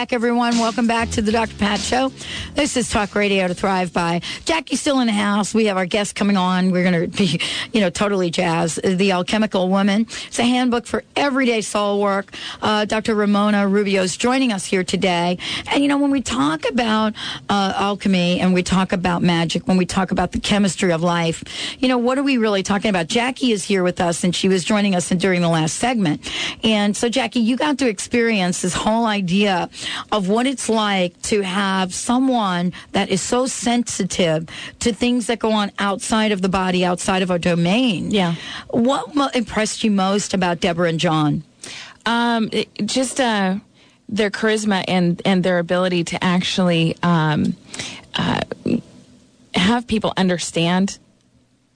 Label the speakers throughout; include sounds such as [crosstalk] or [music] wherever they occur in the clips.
Speaker 1: Back, everyone. Welcome back to the Dr. Pat Show. This is Talk Radio to Thrive by. Jackie's still in the house. We have our guest coming on. We're going to be, [laughs] you know, totally jazz. The Alchemical Woman. It's a handbook for everyday soul work. Uh, Dr. Ramona Rubio is joining us here today. And, you know, when we talk about uh, alchemy and we talk about magic, when we talk about the chemistry of life, you know, what are we really talking about? Jackie is here with us and she was joining us during the last segment. And so, Jackie, you got to experience this whole idea of what it's like to have someone that is so sensitive to things that go on outside of the body, outside of our domain.
Speaker 2: Yeah.
Speaker 1: What impressed you most about Deborah and John?
Speaker 2: Um, it, just uh, their charisma and and their ability to actually um, uh, have people understand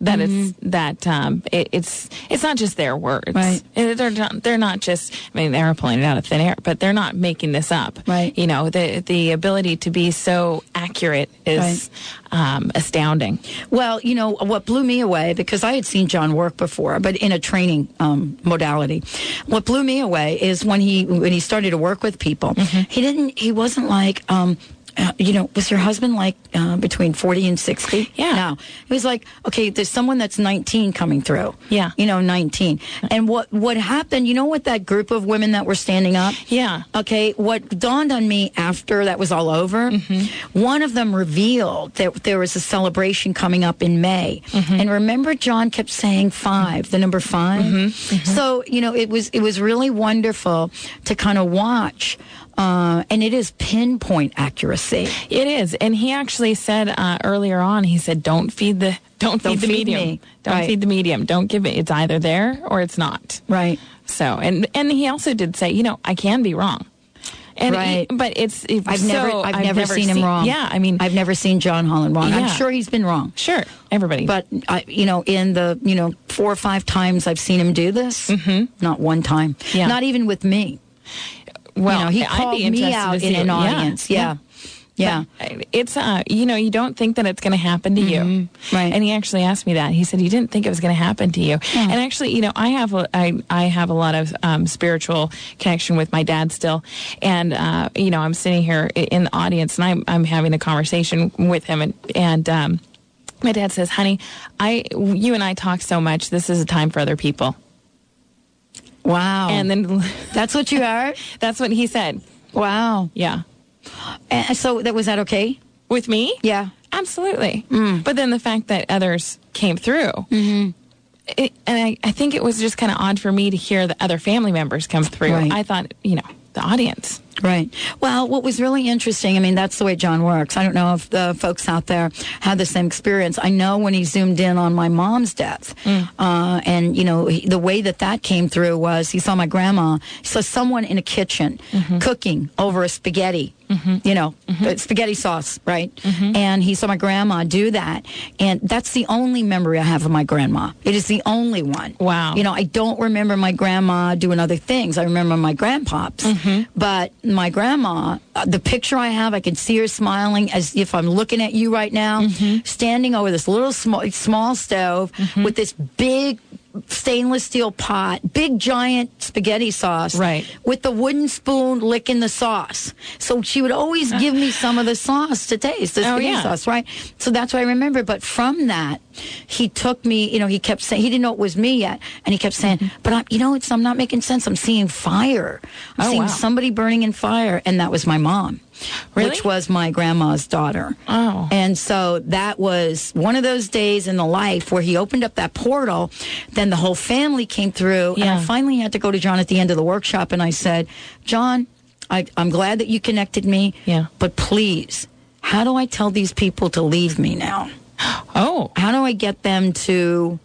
Speaker 2: that it's that um, it, it's it's not just their words.
Speaker 1: Right.
Speaker 2: Eh, They're not, they're not just. I mean, they're pulling it out of thin air, but they're not making this up.
Speaker 1: Right.
Speaker 2: You know, the the ability to be so accurate is um, astounding.
Speaker 1: Well, you know, what blew me away, because I had seen John work before, but in a training um, modality. What blew me away is when he when he started to work with people, he didn't he wasn't like um uh, you know, was your husband like uh, between 40 and 60?
Speaker 2: Yeah.
Speaker 1: No. He was like, okay, there's someone that's 19 coming through.
Speaker 2: Yeah.
Speaker 1: You know, 19. And what, what happened, you know what that group of women that were standing up?
Speaker 2: Yeah.
Speaker 1: Okay, what dawned on me after that was all over, one of them revealed that there was a celebration coming up in May. And remember John kept saying 5, the number 5. So, you know, it was it was really wonderful to kind of watch uh, and it is pinpoint accuracy.
Speaker 2: It is, and he actually said uh, earlier on. He said, "Don't feed the don't,
Speaker 1: Don't
Speaker 2: feed the
Speaker 1: feed
Speaker 2: medium.
Speaker 1: me."
Speaker 2: Don't
Speaker 1: Right.
Speaker 2: feed the medium. Don't give it. It's either there or it's not."
Speaker 1: Right.
Speaker 2: So, and and he also did say, you know, I can be wrong. And he-
Speaker 1: Right.
Speaker 2: but it's,
Speaker 1: I've
Speaker 2: so-
Speaker 1: never I've, never, seen him wrong.
Speaker 2: Yeah, I mean,
Speaker 1: I've never seen John Holland wrong. I'm sure he's been wrong.
Speaker 2: sure, everybody.
Speaker 1: But I, you know, in the you know four or five times I've seen him do this, not one time,
Speaker 2: Yeah.
Speaker 1: not even with me.
Speaker 2: Well,
Speaker 1: you know, he
Speaker 2: I'd
Speaker 1: called
Speaker 2: be
Speaker 1: me
Speaker 2: interested
Speaker 1: out in an
Speaker 2: it. Yeah,
Speaker 1: audience. Yeah, yeah.
Speaker 2: But It's uh, you know, you don't think that it's going to happen to you,
Speaker 1: Mm-hmm. Right.
Speaker 2: And he actually asked me that. He said you didn't think it was going to happen to you. And actually, you know, I have a, I I have a lot of um, spiritual connection with my dad still, and uh, you know, I'm sitting here in the audience and I'm I'm having a conversation with him, and and um, my dad says, "Honey, I you and I talk so much. This is a time for other people."
Speaker 1: Wow.
Speaker 2: And then [laughs]
Speaker 1: that's what you are?
Speaker 2: that's what he said.
Speaker 1: Wow.
Speaker 2: Yeah,
Speaker 1: And so that was that okay?
Speaker 2: with me.
Speaker 1: Yeah.
Speaker 2: Absolutely.
Speaker 1: Mm.
Speaker 2: But then the fact that others came through,
Speaker 1: Mm-hmm.
Speaker 2: it, and I, I think it was just kind of odd for me to hear the other family members come through.
Speaker 1: Right.
Speaker 2: I thought, you know, the audience.
Speaker 1: Right. Well, what was really interesting, I mean, that's the way John works. I don't know if the folks out there had the same experience. I know when he zoomed in on my mom's death, uh, and, you know, he, the way that that came through was he saw my grandma, he saw someone in a kitchen cooking over a spaghetti, Mm-hmm. you know, uh, spaghetti sauce, right? Mm-hmm. And he saw my grandma do that. And that's the only memory I have of my grandma. It is the only one.
Speaker 2: Wow.
Speaker 1: You know, I don't remember my grandma doing other things. I remember my grandpops. But my grandma, uh, the picture I have, I can see her smiling as if I'm looking at you right now, standing over this little small, small stove with this big stainless steel pot, big giant spaghetti sauce.
Speaker 2: Right.
Speaker 1: With the wooden spoon licking the sauce. So she would always uh. give me some of the sauce to taste, the
Speaker 2: Oh,
Speaker 1: spaghetti
Speaker 2: yeah.
Speaker 1: sauce, right? So that's what I remember. But from that, he took me, you know, he kept saying, he didn't know it was me yet. And he kept saying, mm-hmm. but I'm, you know, it's, I'm not making sense. I'm seeing fire. I'm
Speaker 2: Oh,
Speaker 1: seeing
Speaker 2: wow.
Speaker 1: somebody burning in fire. And that was my mom.
Speaker 2: Really?
Speaker 1: Which was my grandma's daughter.
Speaker 2: Oh.
Speaker 1: And so that was one of those days in the life where he opened up that portal. Then the whole family came through. And I finally had to go to John at the end of the workshop and I said, John, I, I'm glad that you connected me.
Speaker 2: Yeah.
Speaker 1: But please, how do I tell these people to leave me now? [gasps]
Speaker 2: Oh,
Speaker 1: How do I get them to,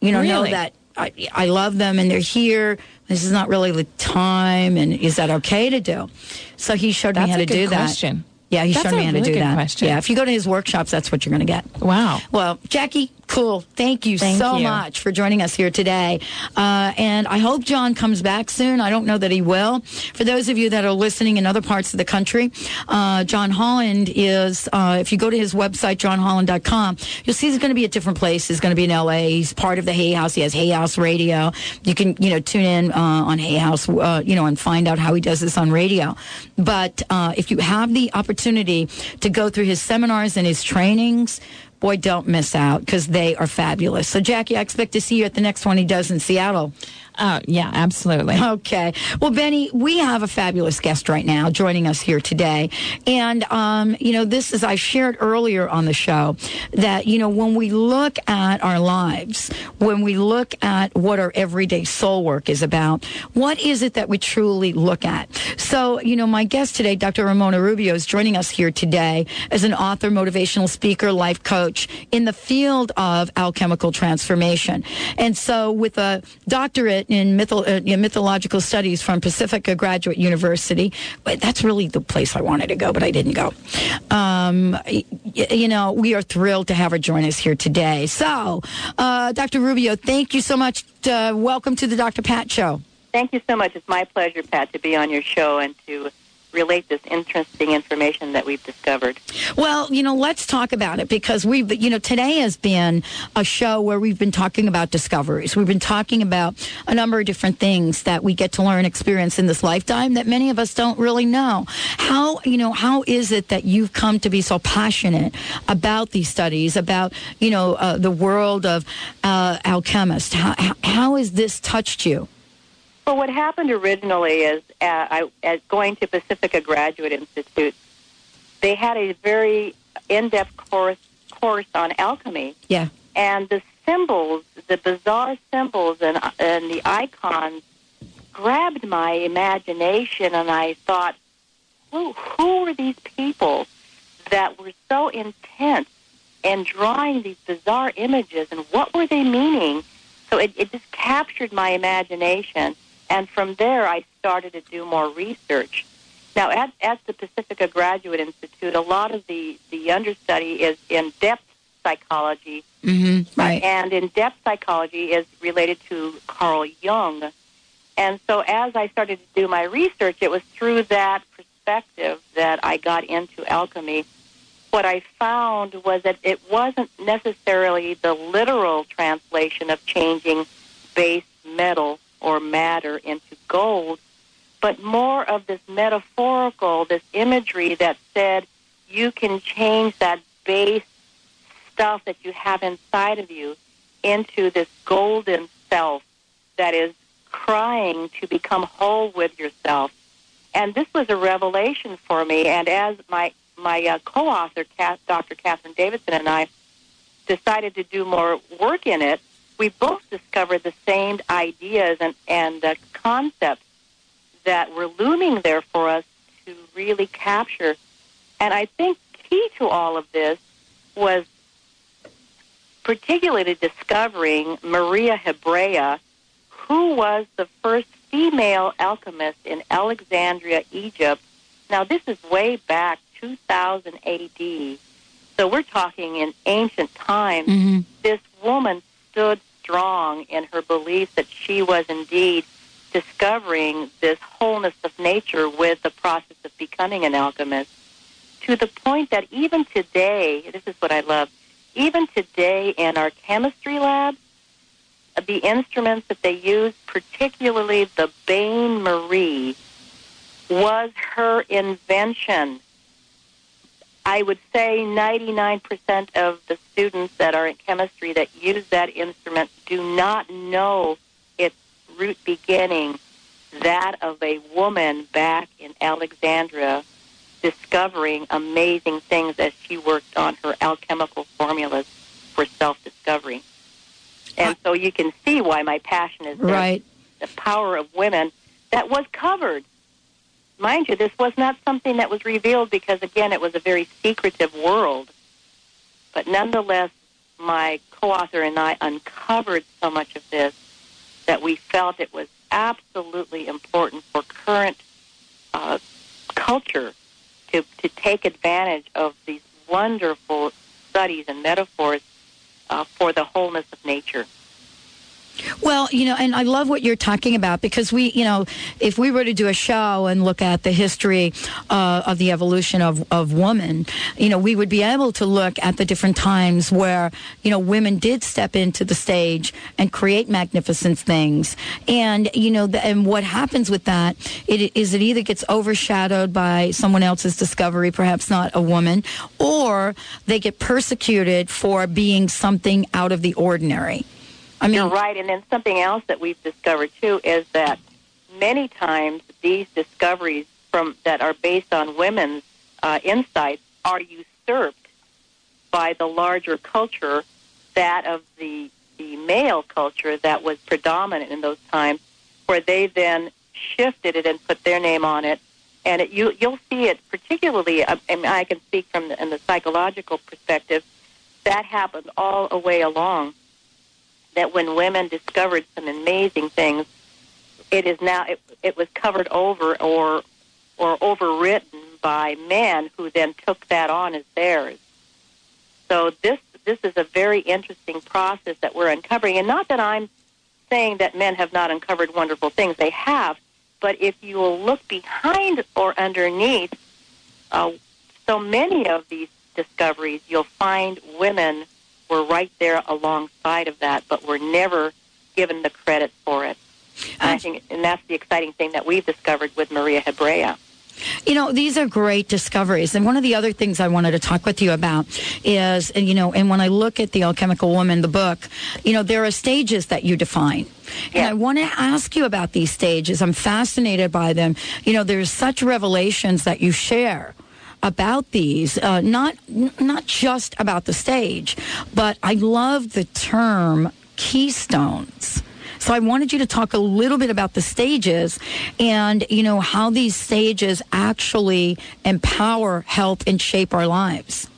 Speaker 1: you know, know that I, I love them and they're here. This is not really the time. And is that okay to do? So he showed
Speaker 2: That's
Speaker 1: me how to do that.
Speaker 2: question.
Speaker 1: Yeah, he
Speaker 2: That's
Speaker 1: showed me how
Speaker 2: really
Speaker 1: to do
Speaker 2: good
Speaker 1: that.
Speaker 2: question.
Speaker 1: Yeah, if you go to his workshops, that's what you're going to get.
Speaker 2: wow.
Speaker 1: Well, Jackie, Cool. Thank you
Speaker 2: Thank
Speaker 1: so
Speaker 2: you.
Speaker 1: much for joining us here today. Uh, and I hope John comes back soon. I don't know that he will. For those of you that are listening in other parts of the country, uh, John Holland is, uh, if you go to his website, johnholland.com, you'll see he's going to be at different places. He's going to be in LA. He's part of the Hay House. He has Hay House Radio. You can, you know, tune in uh, on Hay House, uh, you know, and find out how he does this on radio. But uh, if you have the opportunity to go through his seminars and his trainings, boy, don't miss out because they are fabulous. So, Jackie, I expect to see you at the next one he does in Seattle.
Speaker 2: Oh, yeah, absolutely.
Speaker 1: Okay. Well, Benny, we have a fabulous guest right now joining us here today. And, um, you know, this is, I shared earlier on the show that, you know, when we look at our lives, when we look at what our everyday soul work is about, what is it that we truly look at? So, you know, my guest today, Dr. Ramona Rubio, is joining us here today as an author, motivational speaker, life coach in the field of alchemical transformation. And so with a doctorate in, mytho- uh, mythological studies from Pacifica Graduate University. But that's really the place I wanted to go, but I didn't go. Um, you know, we are thrilled to have her join us here today. So, uh, Dr. Rubio, thank you so much. Uh, welcome to the Dr. Pat Show.
Speaker 3: Thank you so much. It's my pleasure, Pat, to be on your show and to relate this interesting information that we've discovered.
Speaker 1: Well, you know, let's talk about it because we've, you know, today has been a show where we've been talking about discoveries. We've been talking about a number of different things that we get to learn, experience in this lifetime that many of us don't really know. How, you know, how is it that you've come to be so passionate about these studies, about, you know, uh, the world of uh, alchemists? How, how, has this touched you?
Speaker 3: Well, what happened originally is uh, I, as going to Pacifica Graduate Institute, they had a very in-depth course course on alchemy,
Speaker 1: Yeah.
Speaker 3: and the symbols, the bizarre symbols and and the icons, grabbed my imagination, and I thought, who who were these people that were so intense in drawing these bizarre images, and what were they meaning? So it, it just captured my imagination. And from there, I started to do more research. Now, at, at the Pacifica Graduate Institute, a lot of the, the understudy is in depth psychology,
Speaker 1: Mm-hmm. Right.
Speaker 3: and in depth psychology is related to Carl Jung. And so, as I started to do my research, it was through that perspective that I got into alchemy. What I found was that it wasn't necessarily the literal translation of changing base metal or matter into gold, but more of this metaphorical, this imagery that said you can change that base stuff that you have inside of you into this golden self that is crying to become whole with yourself. And this was a revelation for me. And as my my uh, co-author, Dr. Catherine Davidson, and I decided to do more work in it, we both discovered the same ideas and and uh, concepts that were looming there for us to really capture. And I think key to all of this was particularly discovering Maria Hebrea, who was the first female alchemist in Alexandria, Egypt. Now, this is way back 2000 AD. So we're talking in ancient times.
Speaker 1: Mm-hmm.
Speaker 3: This woman stood strong in her belief that she was indeed discovering this wholeness of nature with the process of becoming an alchemist to the point that even today, this is what I love, even today in our chemistry lab, the instruments that they use, particularly the Bain Marie, was her invention. I would say 99% of the students that are in chemistry that use that instrument do not know its root beginning, that of a woman back in Alexandria discovering amazing things as she worked on her alchemical formulas for self-discovery. And so you can see why my passion is there.
Speaker 1: Right.
Speaker 3: the power of women that was covered. Mind you, this was not something that was revealed because, again, it was a very secretive world. But nonetheless, my co-author and I uncovered so much of this that we felt it was absolutely important for current uh, culture to, to take advantage of these wonderful studies and metaphors uh, for the wholeness of nature.
Speaker 1: Well, you know, and I love what you're talking about because we, you know, if we were to do a show and look at the history uh, of the evolution of, of woman, you know, we would be able to look at the different times where, you know, women did step into the stage and create magnificent things. And, you know, the, and what happens with that it, is it either gets overshadowed by someone else's discovery, perhaps not a woman, or they get persecuted for being something out of the ordinary.
Speaker 3: I mean, You're right. And then something else that we've discovered too is that many times these discoveries from that are based on women's uh, insights are usurped by the larger culture, that of the the male culture that was predominant in those times, where they then shifted it and put their name on it. And it, you you'll see it particularly. I, mean, I can speak from the, in the psychological perspective. That happened all the way along that when women discovered some amazing things, it is now it, it was covered over or or overwritten by men who then took that on as theirs. So this this is a very interesting process that we're uncovering, and not that I'm saying that men have not uncovered wonderful things; they have. But if you will look behind or underneath, uh, so many of these discoveries, you'll find women we're right there alongside of that, but we're never given the credit for it. And I think, and that's the exciting thing that we've discovered with Maria Hebrea.
Speaker 1: You know, these are great discoveries. And one of the other things I wanted to talk with you about is, and you know, and when I look at The Alchemical Woman, the book, you know, there are stages that you define. And I want to ask you about these stages. I'm fascinated by them. You know, there's such revelations that you share about these, uh, not not just about the stage, but I love the term keystones. So I wanted you to talk a little bit about the stages and, you know, how these stages actually empower, help, and shape our lives.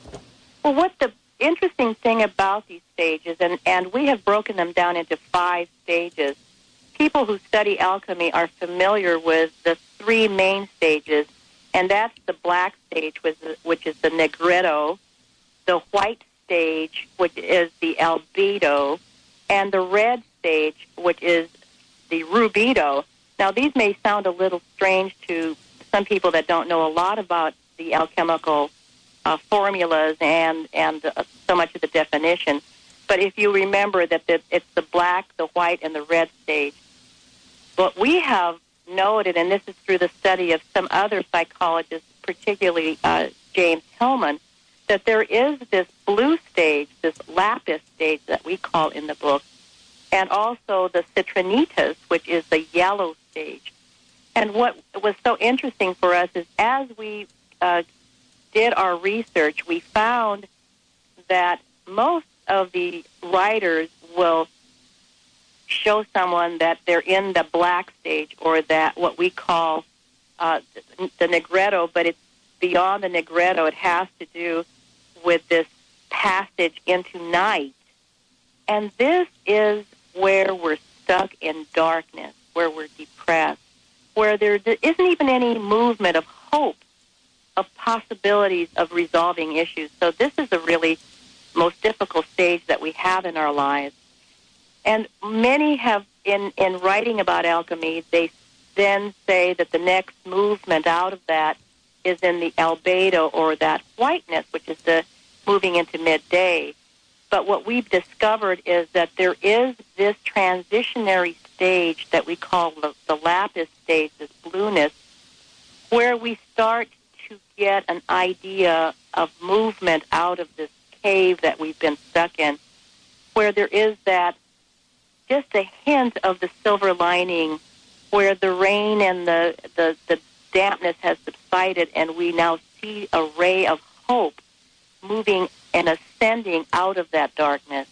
Speaker 3: Well, what the interesting thing about these stages, and, and we have broken them down into five stages. People who study alchemy are familiar with the three main stages and that's the black stage, which is the nigredo, the white stage, which is the albedo, and the red stage, which is the rubedo. Now, these may sound a little strange to some people that don't know a lot about the alchemical uh, formulas and and uh, so much of the definition. But if you remember that the, it's the black, the white, and the red stage, but we have noted, and this is through the study of some other psychologists, particularly uh, James Hillman, that there is this blue stage, this lapis stage that we call in the book, and also the citrinitas, which is the yellow stage. And what was so interesting for us is as we uh, did our research, we found that most of the writers will show someone that they're in the black stage or that what we call uh, the nigredo, but it's beyond the nigredo. It has to do with this passage into night. And this is where we're stuck in darkness, where we're depressed, where there isn't even any movement of hope, of possibilities of resolving issues. So this is a really most difficult stage that we have in our lives. And many have, in, in writing about alchemy, they then say that the next movement out of that is in the albedo or that whiteness, which is the moving into midday. But what we've discovered is that there is this transitionary stage that we call the, the lapis stage, this blueness, where we start to get an idea of movement out of this cave that we've been stuck in, where there is that just a hint of the silver lining where the rain and the, the, the dampness has subsided and we now see a ray of hope moving and ascending out of that darkness.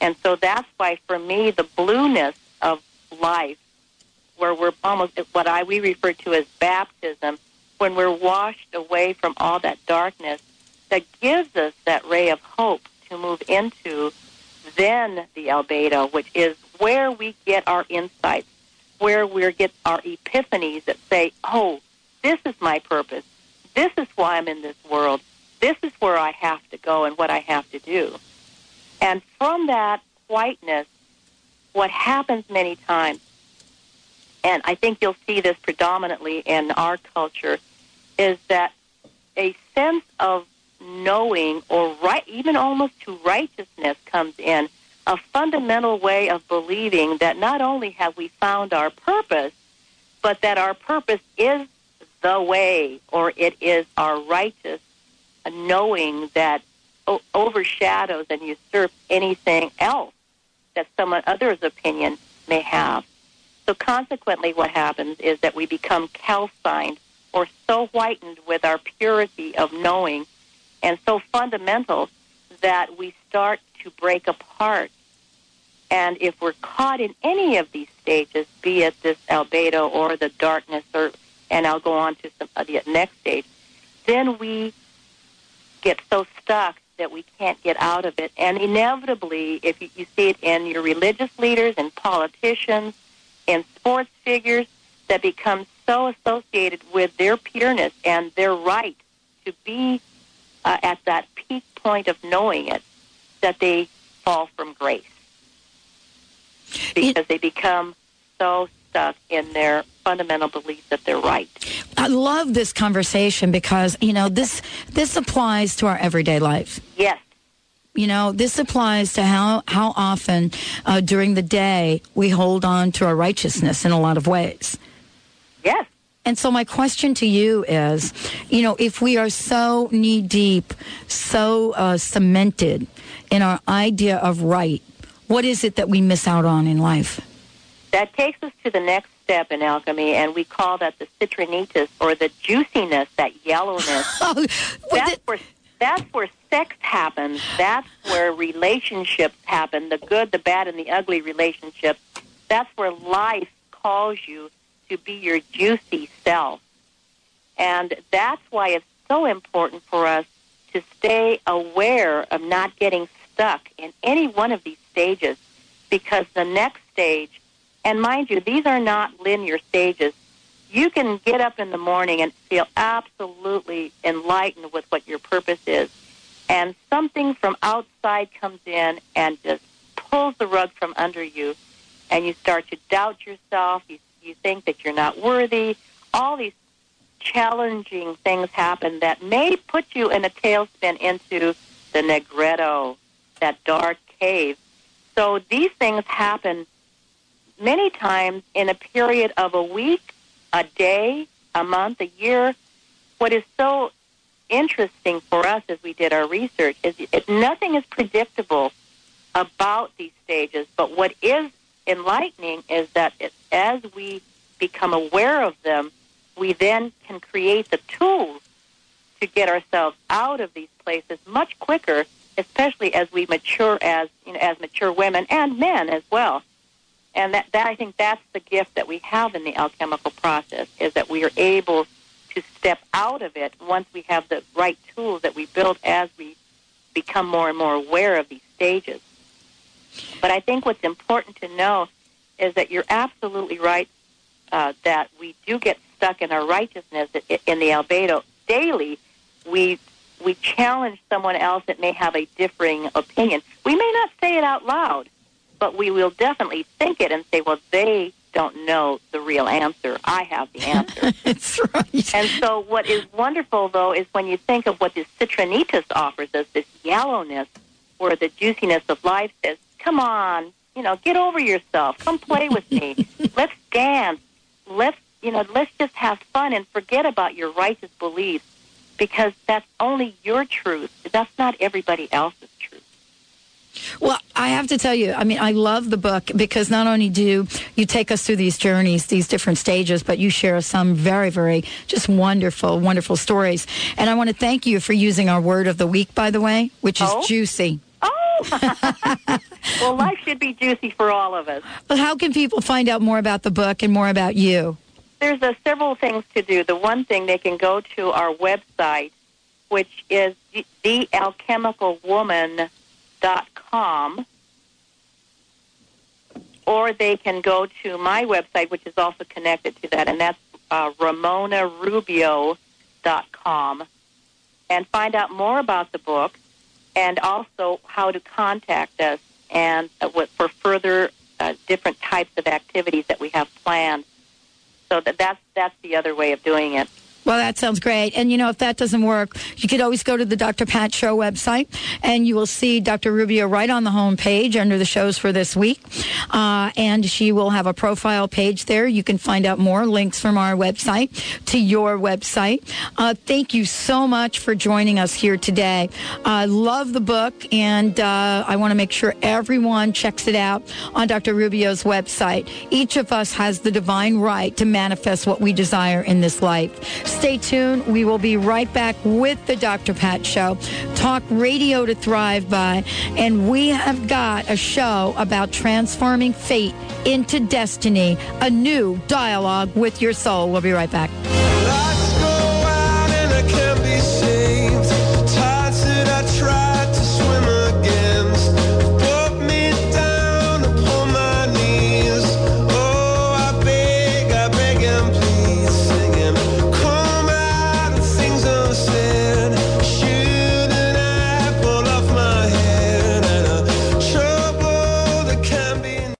Speaker 3: And so that's why for me the blueness of life where we're almost what I we refer to as baptism, when we're washed away from all that darkness, that gives us that ray of hope to move into then the albedo, which is where we get our insights, where we get our epiphanies that say, oh, this is my purpose. This is why I'm in this world. This is where I have to go and what I have to do. And from that whiteness, what happens many times, and I think you'll see this predominantly in our culture, is that a sense of knowing or right, even almost to righteousness comes in, a fundamental way of believing that not only have we found our purpose, but that our purpose is the way or it is our righteous knowing that o- overshadows and usurps anything else that someone other's opinion may have. So consequently what happens is that we become calcined or so whitened with our purity of knowing and so fundamental that we start to break apart. And if we're caught in any of these stages, be it this albedo or the darkness, or and I'll go on to some, uh, the next stage, then we get so stuck that we can't get out of it. And inevitably, if you, you see it in your religious leaders and politicians and sports figures that become so associated with their pureness and their right to be uh, at that peak point of knowing it, that they fall from grace because
Speaker 1: It-
Speaker 3: they become so stuck in their fundamental belief that they're right.
Speaker 1: I love this conversation because you know this this applies to our everyday life.
Speaker 3: Yes,
Speaker 1: You know, this applies to how how often uh, during the day we hold on to our righteousness in a lot of ways.
Speaker 3: yes.
Speaker 1: And so my question to you is, you know, if we are so knee deep, so uh, cemented in our idea of right, what is it that we miss out on in life?
Speaker 3: That takes us to the next step in alchemy, and we call that the citrinitas, or the juiciness, that yellowness. [laughs]
Speaker 1: Oh,
Speaker 3: that's where that's where sex happens. That's where relationships happen. The good, the bad, and the ugly relationships. That's where life calls you to be your juicy self. And that's why it's so important for us to stay aware of not getting stuck in any one of these stages because the next stage, and mind you, these are not linear stages. You can get up in the morning and feel absolutely enlightened with what your purpose is, and something from outside comes in and just pulls the rug from under you, and you start to doubt yourself. You, you think that you're not worthy. All these challenging things happen that may put you in a tailspin into the nigredo, that dark cave. So these things happen many times in a period of a week, a day, a month, a year. What is so interesting for us as we did our research is it, nothing is predictable about these stages, but what is enlightening is that it, as we become aware of them, we then can create the tools to get ourselves out of these places much quicker, especially as we mature as you know, as mature women and men as well. And that, that I think that's the gift that we have in the alchemical process is that we are able to step out of it once we have the right tools that we build as we become more and more aware of these stages. But I think what's important to know is that you're absolutely right uh, that we do get stuck in our righteousness in the albedo daily. We we challenge someone else that may have a differing opinion. We may not say it out loud, but we will definitely think it and say, "Well, they don't know the real answer. I have the answer." [laughs]
Speaker 1: That's right.
Speaker 3: And so, what is wonderful, though, is when you think of what this citrinitas offers us, this yellowness, or the juiciness of life says, "Come on, you know, get over yourself. Come play with me. [laughs] let's dance. Let's, you know, let's just have fun and forget about your righteous beliefs, because that's only your truth. That's not everybody else's truth."
Speaker 1: Well, I have to tell you, I mean, I love the book because not only do you take us through these journeys, these different stages, but you share some very, very just wonderful, wonderful stories. And I want to thank you for using our word of the week, by the way, which is
Speaker 3: Oh?
Speaker 1: juicy.
Speaker 3: Oh, [laughs] well, life should be juicy for all of us.
Speaker 1: But how can people find out more about the book and more about you?
Speaker 3: There's several things to do. The one thing they can go to our website, which is thealchemicalwoman.com, or they can go to my website, which is also connected to that, and that's uh, ramonarubio.com, and find out more about the book. and also how to contact us and uh, what, for further uh, different types of activities that we have planned. So that that's that's the other way of doing it.
Speaker 1: Well, that sounds great. And you know, if that doesn't work, you could always go to the Dr. Pat Show website and you will see Dr. Rubio right on the home page under the shows for this week. Uh, and she will have a profile page there. You can find out more links from our website to your website. Uh, thank you so much for joining us here today. I uh, love the book and uh, I want to make sure everyone checks it out on Dr. Rubio's website. Each of us has the divine right to manifest what we desire in this life. Stay tuned. We will be right back with the Dr. Pat Show. Talk radio to thrive by. And we have got a show about transforming fate into destiny, a new dialogue with your soul. We'll be right back.